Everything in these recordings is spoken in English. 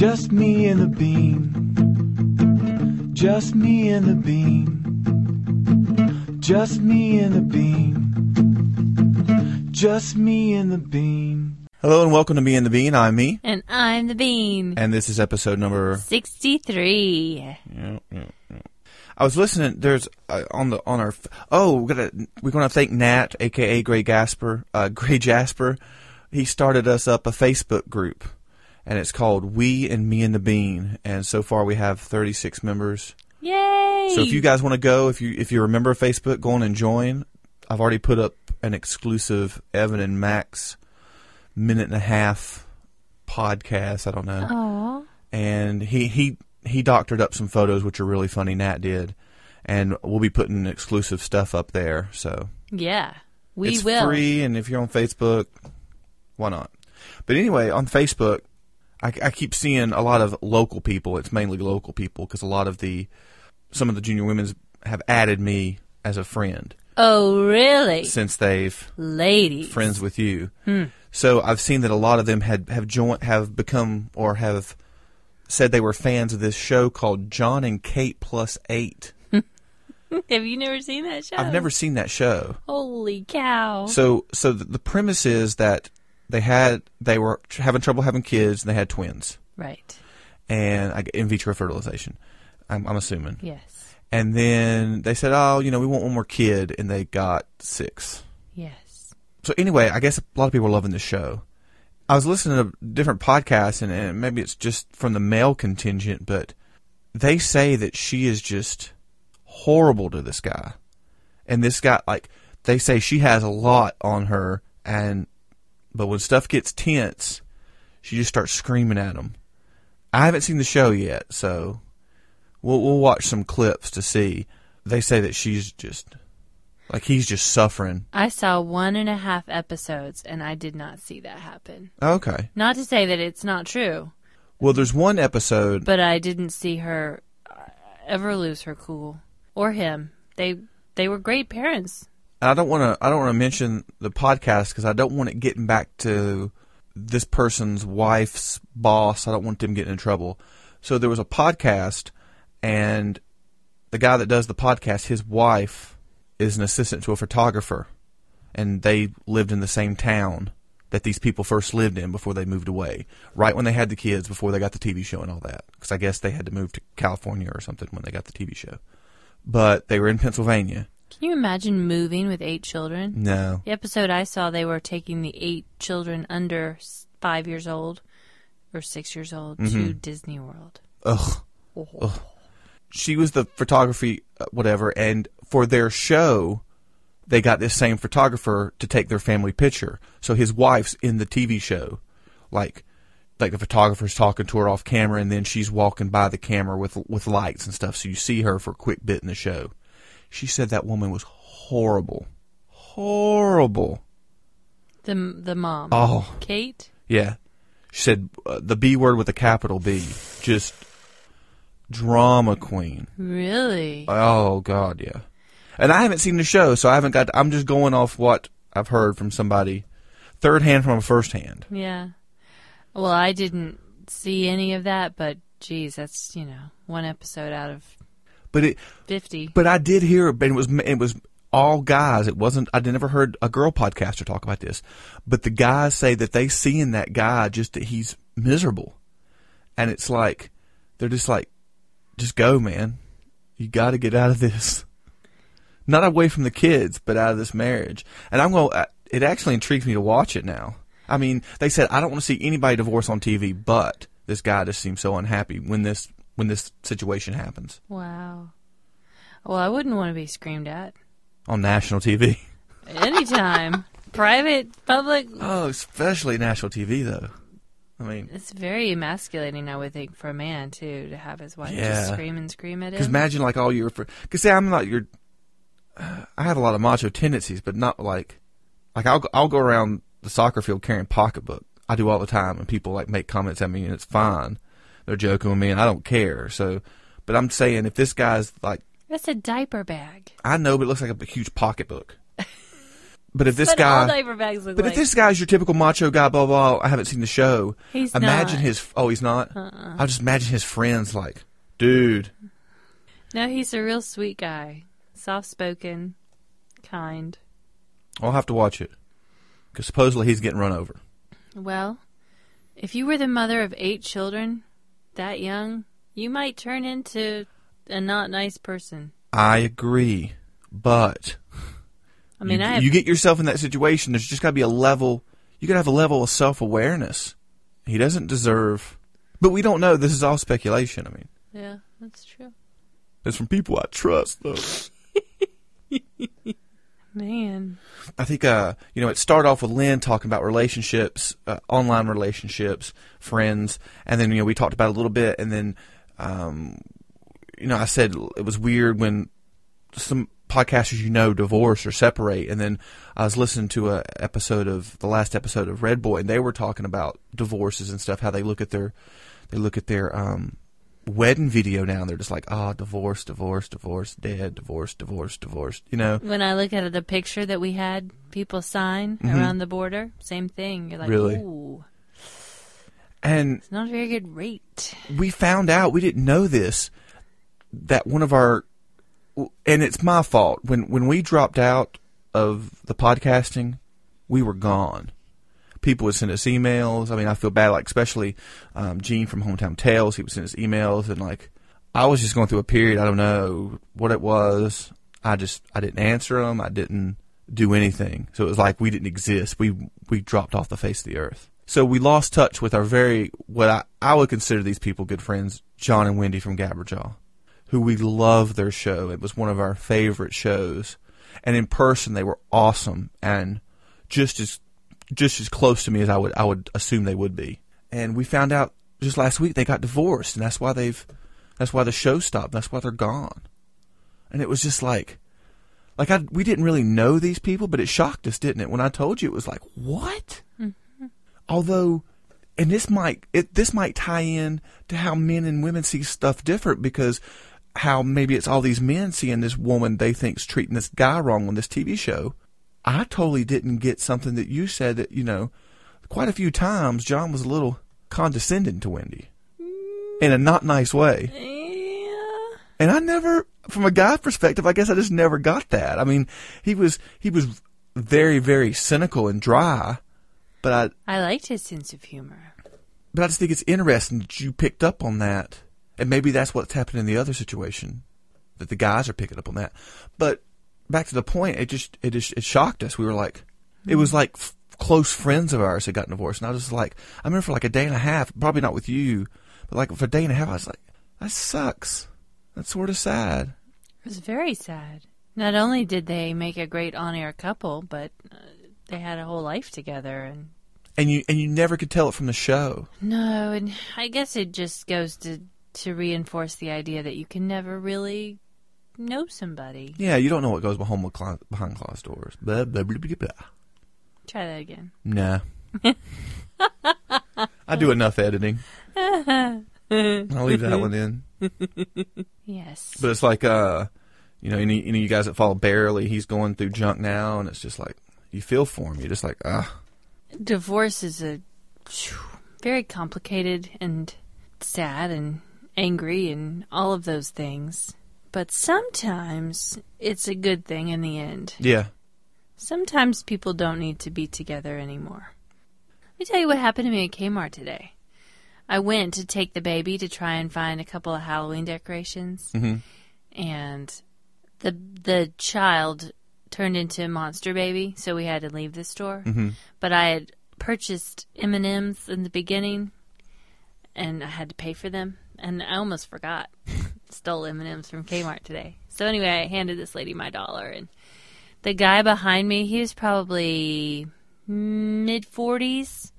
Just me and the bean. Just me and the bean. Just me and the bean. Just me and the bean. Hello and welcome to Me and the Bean. I'm me, And I'm the bean. and this is episode number. 63. Yeah, yeah, yeah. I was listening. There's uh, on the on our. Oh, we're gonna we're gonna thank Nat, aka Gray Gasper, uh, Gray Jasper. He started us up a Facebook group, and it's called We and Me and the Bean. And so far we have 36 members. Yay! So if you guys want to go, if you if you remember Facebook, go on and join. I've already put up an exclusive Evan and Max minute and a half podcast. I don't know, Aw. and he he he doctored up some photos which are really funny. Nat did, and we'll be putting exclusive stuff up there. So Yeah. We it's will. free, and if you're on Facebook, why not? But anyway, on Facebook, I, I keep seeing a lot of local people. It's mainly local people because a lot of the some of the junior women's have added me as a friend Oh, really? since they've Ladies. friends with you. Hmm. So I've seen that a lot of them had have joined, have become, or have said they were fans of this show called Jon and Kate Plus Eight. Have you never seen that show? I've never seen that show. Holy cow. So, so the, the premise is that they had they were tr- having trouble having kids, and they had twins, right. and I, in vitro fertilization. I'm, I'm assuming. Yes. And then they said, "Oh, you know, we want one more kid," and they got six. Yes. So anyway, I guess a lot of people are loving the show. I was listening to different podcasts, and, and maybe it's just from the male contingent, but they say that she is just horrible to this guy. And this guy, like, they say she has a lot on her, and but when stuff gets tense, she just starts screaming at him. I haven't seen the show yet, so we'll we'll watch some clips to see. They say that she's just like he's just suffering. I saw one and a half episodes and I did not see that happen. Okay. Not to say that it's not true, Well, there's one episode. but I didn't see her uh, ever lose her cool or him. They they were great parents. I don't want to. I don't want to mention the podcast because I don't want it getting back to this person's wife's boss. I don't want them getting in trouble. So there was a podcast, and the guy that does the podcast, his wife is an assistant to a photographer, and they lived in the same town that these people first lived in before they moved away. Right when they had the kids, before they got the TV show and all that, because I guess they had to move to California or something when they got the TV show. But they were in Pennsylvania. Can you imagine moving with eight children? No, The episode I saw, they were taking the eight children under five years old or six years old to Disney World. ugh. ugh. She was the photography, uh, whatever, and for their show, they got this same photographer to take their family picture. So his wife's in the TV show, like, like the photographer's talking to her off camera, and then she's walking by the camera with with lights and stuff. So you see her for a quick bit in the show. She said that woman was horrible, horrible. The the mom, Oh, Kate. Yeah. She said uh, the B word with a capital B. Just drama queen. Really? Oh God, yeah. And I haven't seen the show, so I haven't got. I'm just going off what I've heard from somebody, third hand from a first hand. Yeah. Well, I didn't see any of that, but geez, that's you know one episode out of But it, fifty. but I did hear, but it was it was all guys. It wasn't. I never heard a girl podcaster talk about this. But the guys say that they see in that guy just that he's miserable, and it's like they're just like, just go, man. You got to get out of this. Not away from the kids, but out of this marriage. And I'm going. It actually intrigues me to watch it now. I mean, they said I don't want to see anybody divorce on TV, but this guy just seems so unhappy when this when this situation happens Wow. Well, I wouldn't want to be screamed at on national TV. anytime. Private, public. Oh, especially national TV though. I mean, It's very emasculating, I would think, for a man too, to have his wife Yeah. just scream and scream at him. because imagine like all your because say I'm not your. I have a lot of macho tendencies, but not like like I'll I'll go around the soccer field carrying pocketbook. I do all the time, and people like make comments at me, and it's fine. They're joking with me, and I don't care. So, but I'm saying if this guy's like That's a diaper bag. I know, but it looks like a huge pocketbook. But if this all guy, diaper bags look but like. if this guy's your typical macho guy, blah blah, blah I haven't seen the show. He's imagine not. his. Oh, he's not. Uh-uh. I just imagine his friends like, dude. no, he's a real sweet guy, soft spoken, kind. I'll have to watch it because supposedly he's getting run over. Well, if you were the mother of eight children that young, you might turn into a not nice person. I agree, but I mean, you, I have, you get yourself in that situation. There's just got to be a level. You got to have a level of self awareness. He doesn't deserve. But we don't know. This is all speculation. I mean, yeah, that's true. it's from people I trust, though. Man, I think uh, you know it started off with Lynn talking about relationships, uh, online relationships, friends, and then you know we talked about it a little bit, and then um, you know I said it was weird when some podcasters you know divorce or separate, and then I was listening to a episode of the last episode of Red Boy, and they were talking about divorces and stuff, how they look at their they look at their um, wedding video now, and they're just like, ah, divorce, divorce, divorce, dead, divorce, divorce, divorce, you know. when I look at the picture that we had people sign around the border, same thing. You're like, Mm-hmm. Really? ooh, And it's not a very good rate. we found out we didn't know this that one of our and it's my fault when when we dropped out of the podcasting we were gone people would send us emails. I mean i feel bad like especially um, gene from hometown tales he would send us emails and like i was just going through a period i don't know what it was. I just i didn't answer them i didn't do anything. So it was like we didn't exist. We we dropped off the face of the earth. So we lost touch with our very what I, I would consider these people good friends, John and Wendy from Gabberjaw, who we love their show. It was one of our favorite shows, and in person they were awesome and just as just as close to me as I would I would assume they would be. And we found out just last week they got divorced, and that's why they've that's why the show stopped. That's why they're gone. And it was just like like I we didn't really know these people, but it shocked us, didn't it? When I told you, it was like what? Mm-hmm. although and this might it this might tie in to how men and women see stuff different because how maybe it's all these men seeing this woman they think's treating this guy wrong on this TV show. I totally didn't get something that you said that you know quite a few times John was a little condescending to Wendy mm. in a not nice way. Yeah. And I never, from a guy's perspective, I guess I just never got that. I mean, he was he was very very cynical and dry, but I I liked his sense of humor. but I just think it's interesting that you picked up on that, and maybe that's what's happening in the other situation, that the guys are picking up on that. But back to the point, it just it just it shocked us. We were like, it was like f- close friends of ours had gotten divorced, and I was just like, I remember for like a day and a half, probably not with you, but like for a day and a half, I was like, that sucks. That's sort of sad. It was very sad. Not only did they make a great on-air couple, but uh, they had a whole life together, and And you and you never could tell it from the show. no, and I guess it just goes to to reinforce the idea that you can never really know somebody. Yeah, you don't know what goes behind behind closed doors. Blah, blah, blah, blah, blah. Try that again. Nah. I do enough editing. I'll leave that one in. Yes. But it's like, uh, you know, any, any of you guys that follow Barely, he's going through junk now, and it's just like, you feel for him. You're just like, ah. divorce is a phew, very complicated and sad and angry and all of those things. But sometimes it's a good thing in the end. Yeah. Sometimes people don't need to be together anymore. Let me tell you what happened to me at Kmart today. I went to take the baby to try and find a couple of Halloween decorations, Mhm. and the the child turned into a monster baby, so we had to leave the store. Mhm. But I had purchased M and M's in the beginning, and I had to pay for them, and I almost forgot. Stole M and M's from Kmart today. So anyway, I handed this lady my dollar, and the guy behind me, he was probably mid forties,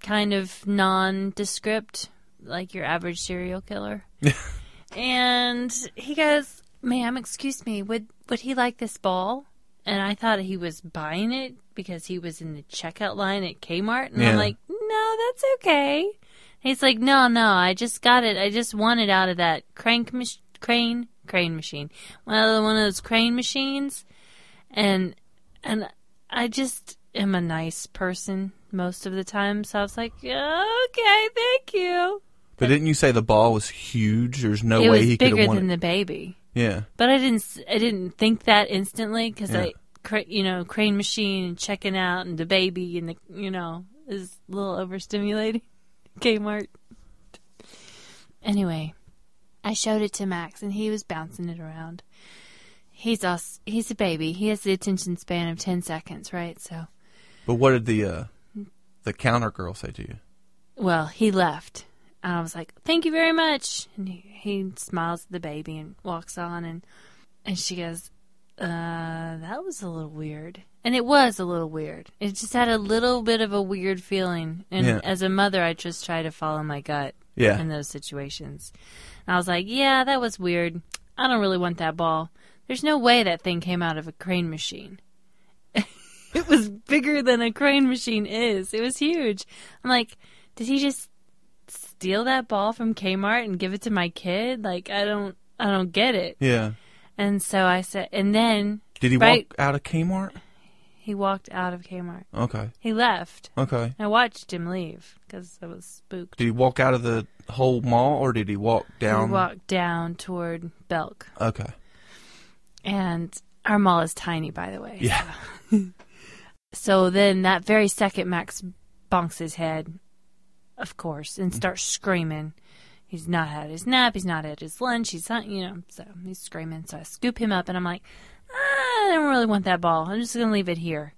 kind of nondescript, like your average serial killer. and he goes, "Ma'am, excuse me, would would he like this ball?" And I thought he was buying it because he was in the checkout line at Kmart, and Yeah. I'm like, "No, that's okay." He's like, "No, no, I just got it. I just want it out of that crank mach- crane crane machine, Well, one of those crane machines." And and I just am a nice person most of the time, so I was like, okay, thank you. But didn't you say the ball was huge? There's no it way he could bigger have won than it. the baby, yeah. but I didn't. I didn't think that instantly because Yeah. I, cra- you know, crane machine and checking out and the baby and the, you know, is a little overstimulating. Kmart. Anyway, I showed it to Max and he was bouncing it around. He's us. He's a baby. He has the attention span of ten seconds, right? So, But what did the uh, the counter girl say to you? well, he left. And I was like, "Thank you very much." And he, he smiles at the baby and walks on, and and she goes, "Uh, that was a little weird." And it was a little weird. It just had a little bit of a weird feeling. And Yeah. as a mother, I just try to follow my gut Yeah. in those situations. And I was like, "Yeah, that was weird. I don't really want that ball. There's no way that thing came out of a crane machine." it was bigger than a crane machine is. It was huge. I'm like, did he just steal that ball from Kmart and give it to my kid? Like, I don't, I don't get it. Yeah. And so I said, and then Did he Right. walk out of Kmart? he walked out of Kmart. Okay. He left. Okay. I watched him leave because I was spooked. Did he walk out of the whole mall, or did he walk down? He walked down toward Belk, Okay. and our mall is tiny, by the way. Yeah. So then that very second, Max bonks his head, of course, and mm. starts screaming. He's not had his nap. He's not had his lunch. He's not, you know, so he's screaming. So I scoop him up and I'm like, "Ah, I don't really want that ball. I'm just going to leave it here.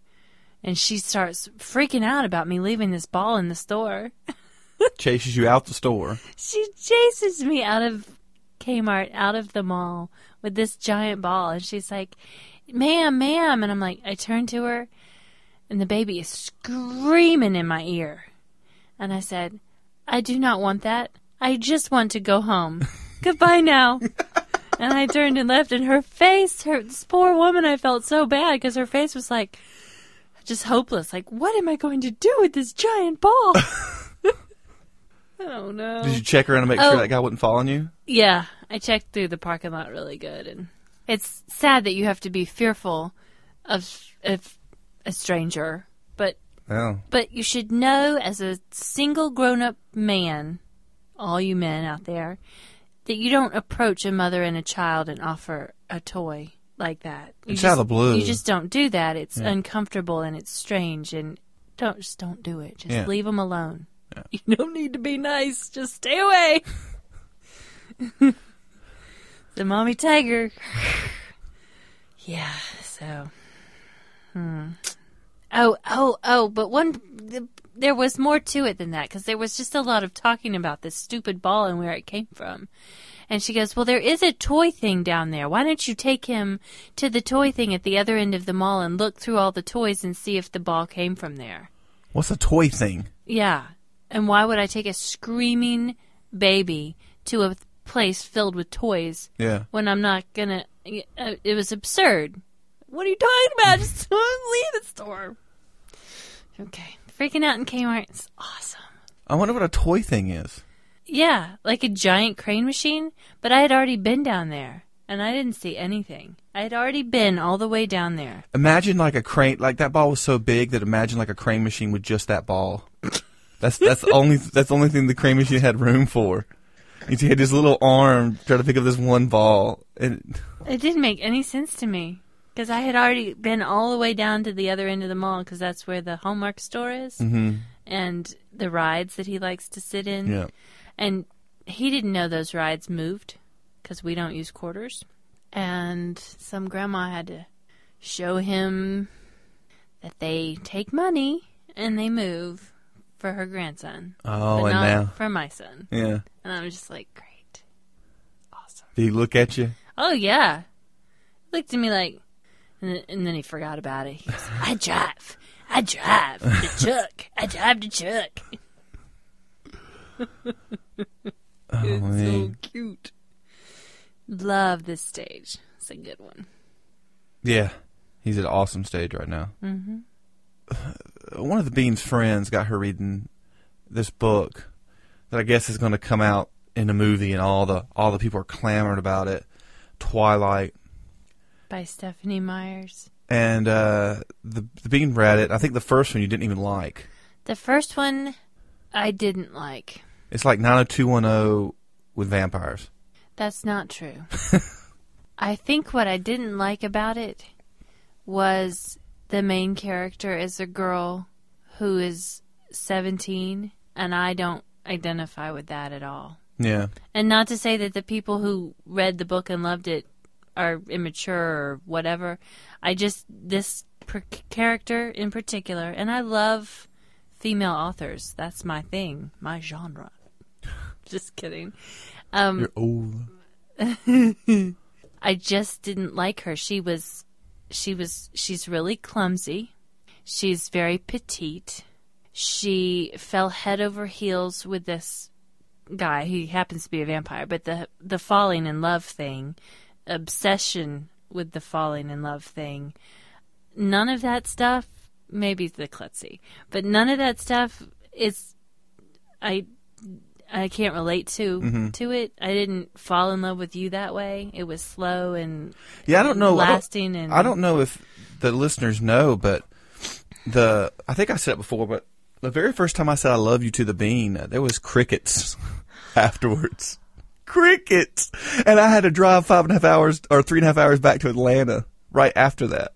And she starts freaking out about me leaving this ball in the store. Chases you out the store. She chases me out of Kmart, out of the mall with this giant ball. And she's like, ma'am, ma'am. And I'm like, I turn to her and the baby is screaming in my ear. And I said, I do not want that. I just want to go home. Goodbye now. and I turned and left, and her face, her this poor woman, I felt so bad because her face was like just hopeless. Like, what am I going to do with this giant ball? I don't know. Did you check around to make Oh. sure that guy wasn't following you? Yeah, I checked through the parking lot really good, and it's sad that you have to be fearful of of a stranger, but Oh. but you should know as a single grown up man, all you men out there, that you don't approach a mother and a child and offer a toy like that. You It's just, out of the blue. You just don't do that. It's Yeah. uncomfortable and it's strange, and don't just don't do it. Just Yeah. leave them alone. You don't need to be nice. Just stay away. the mommy tiger. yeah. So. Hmm. Oh, oh, oh! But one, there was more to it than that because there was just a lot of talking about this stupid ball and where it came from. And she goes, "Well, there is a toy thing down there. Why don't you take him to the toy thing at the other end of the mall and look through all the toys and see if the ball came from there?" What's a toy thing? Yeah. And why would I take a screaming baby to a place filled with toys Yeah. when I'm not gonna? Uh, it was absurd. What are you talking about? Just leave the store. Okay, freaking out in Kmart is awesome. I wonder what a toy thing is. Yeah, like a giant crane machine. But I had already been down there, and I didn't see anything. I had already been all the way down there. Imagine like a crane, like that ball was so big that imagine like a crane machine with just that ball. That's that's the only that's the only thing the crane machine had room for. He had his little arm trying to pick up this one ball, and It didn't make any sense to me because I had already been all the way down to the other end of the mall because that's where the Hallmark store is Mhm. and the rides that he likes to sit in. yeah, And he didn't know those rides moved because we don't use quarters. And some grandma had to show him that they take money and they move for her grandson. Oh, but and not now, for my son. yeah. And I was just like, great. Awesome. Did he look at you? Oh yeah. He Looked at me like, and then, and then he forgot about it. He goes, I drive. I drive the truck. I drive the Chuck. Oh It's so cute. Love this stage. It's a good one. yeah. He's at an awesome stage right now. hmm One of the Bean's friends got her reading this book that I guess is going to come out in a movie, and all the all the people are clamoring about it. Twilight. By Stephenie Meyers. and uh, the the Bean read it. I think the first one you didn't even like. The first one I didn't like. It's like 90210 with vampires. That's not true. I think what I didn't like about it was the main character is a girl who is 17, and I don't identify with that at all. Yeah. And not to say that the people who read the book and loved it are immature or whatever. I just, this per- character in particular, and I love female authors. That's my thing, my genre. just kidding. Um, You're old. I just didn't like her. She was, she was, she's really clumsy. She's very petite. She fell head over heels with this guy. He happens to be a vampire, but the the falling in love thing, obsession with the falling in love thing, none of that stuff. Maybe the klutzy, but none of that stuff is. I I can't relate to mm-hmm. to it. I didn't fall in love with you that way. It was slow and Yeah, I don't know. I don't- lasting and I don't know if the listeners know, but the I think I said it before, but the very first time I said I love you to the bean, there was crickets afterwards. Crickets, and I had to drive five and a half hours or three and a half hours back to Atlanta right after that.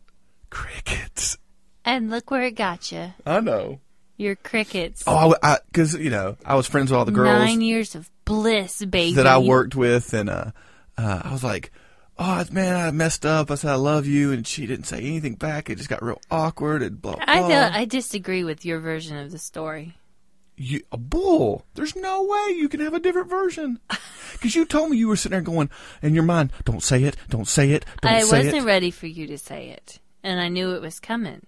Crickets. And look where it got you. I know. Your crickets. Oh, I because you know I was friends with all the girls Nine years of bliss, baby. that I worked with, and uh, uh, I was like, "Oh man, I messed up." I said, "I love you," and she didn't say anything back. It just got real awkward and blah blah. I I disagree with your version of the story. You, a bull. There's no way you can have a different version. Because you told me you were sitting there going in your mind, "Don't say it, don't say it, don't I say wasn't it." ready for you to say it, and I knew it was coming.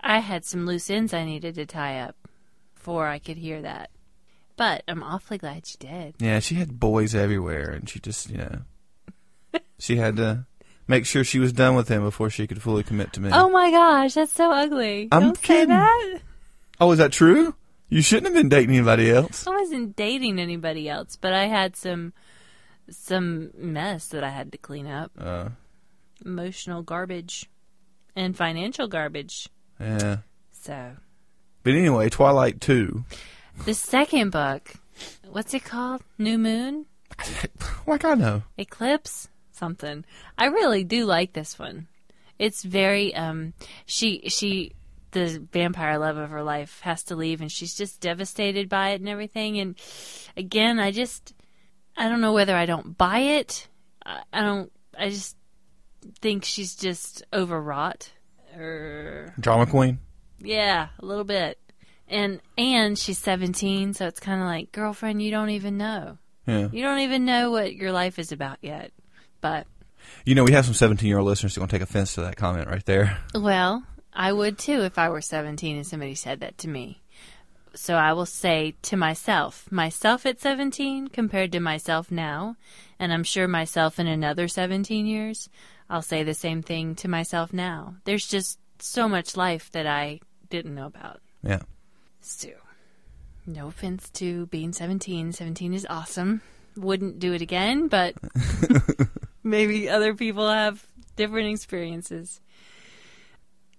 I had some loose ends I needed to tie up before I could hear that. But I'm awfully glad you did. yeah, she had boys everywhere, and she just, you know, she had to make sure she was done with him before she could fully commit to me. Oh my gosh, that's so ugly. I'm Don't say that. Oh, is that true? You shouldn't have been dating anybody else. I wasn't dating anybody else, but I had some some mess that I had to clean up. Uh, Emotional garbage and financial garbage. yeah. So But anyway, Twilight 2. the second book, what's it called? New Moon? Like I know. Eclipse? Something. I really do like this one. It's very um she she the vampire love of her life has to leave and she's just devastated by it and everything and again I just I don't know whether I don't buy it. I, I don't I just think she's just overwrought er, or Drama Queen. yeah, a little bit. And and she's 17, so it's kind of like, girlfriend, you don't even know. Yeah. You don't even know what your life is about yet. But You know, we have some 17 year old listeners who are going to take offense to that comment right there. well, I would too if I were 17 and somebody said that to me. So I will say to myself, myself at 17 compared to myself now, and I'm sure myself in another 17 years, I'll say the same thing to myself now. There's just so much life that I didn't know about. Yeah. So, no offense to being 17. 17 is awesome. Wouldn't do it again, but maybe other people have different experiences.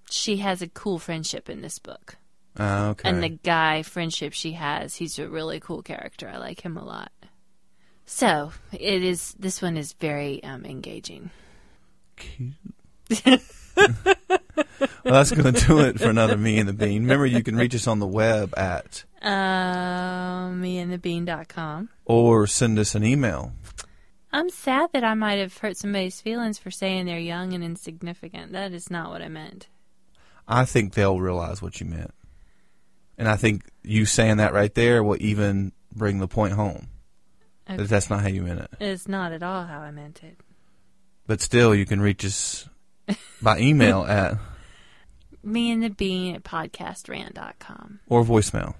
She has a cool friendship in this book. Uh, okay. And the guy friendship she has, he's a really cool character. I like him a lot. So, it is this one is very um, engaging. Cute. well, that's going to do it for another Me and the Bean. Remember, you can reach us on the web at Um, meandthebean.com. or send us an email. I'm sad that I might have hurt somebody's feelings for saying they're young and insignificant. That is not what I meant. I think they'll realize what you meant. And I think you saying that right there will even bring the point home. Okay. That that's not how you meant it. It's not at all how I meant it. But still, you can reach us by email at Me and the Bean at podcastrant.com. or voicemail.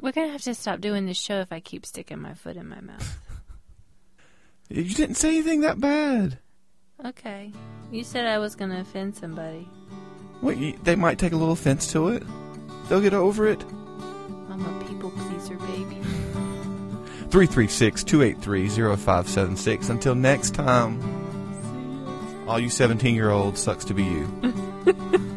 We're going to have to stop doing this show if I keep sticking my foot in my mouth. You didn't say anything that bad. Okay. You said I was going to offend somebody. You, they might take a little offense to it. They'll get over it. I'm a people pleaser, baby. 336 283 0576. Until next time. All you 17 year olds, sucks to be you.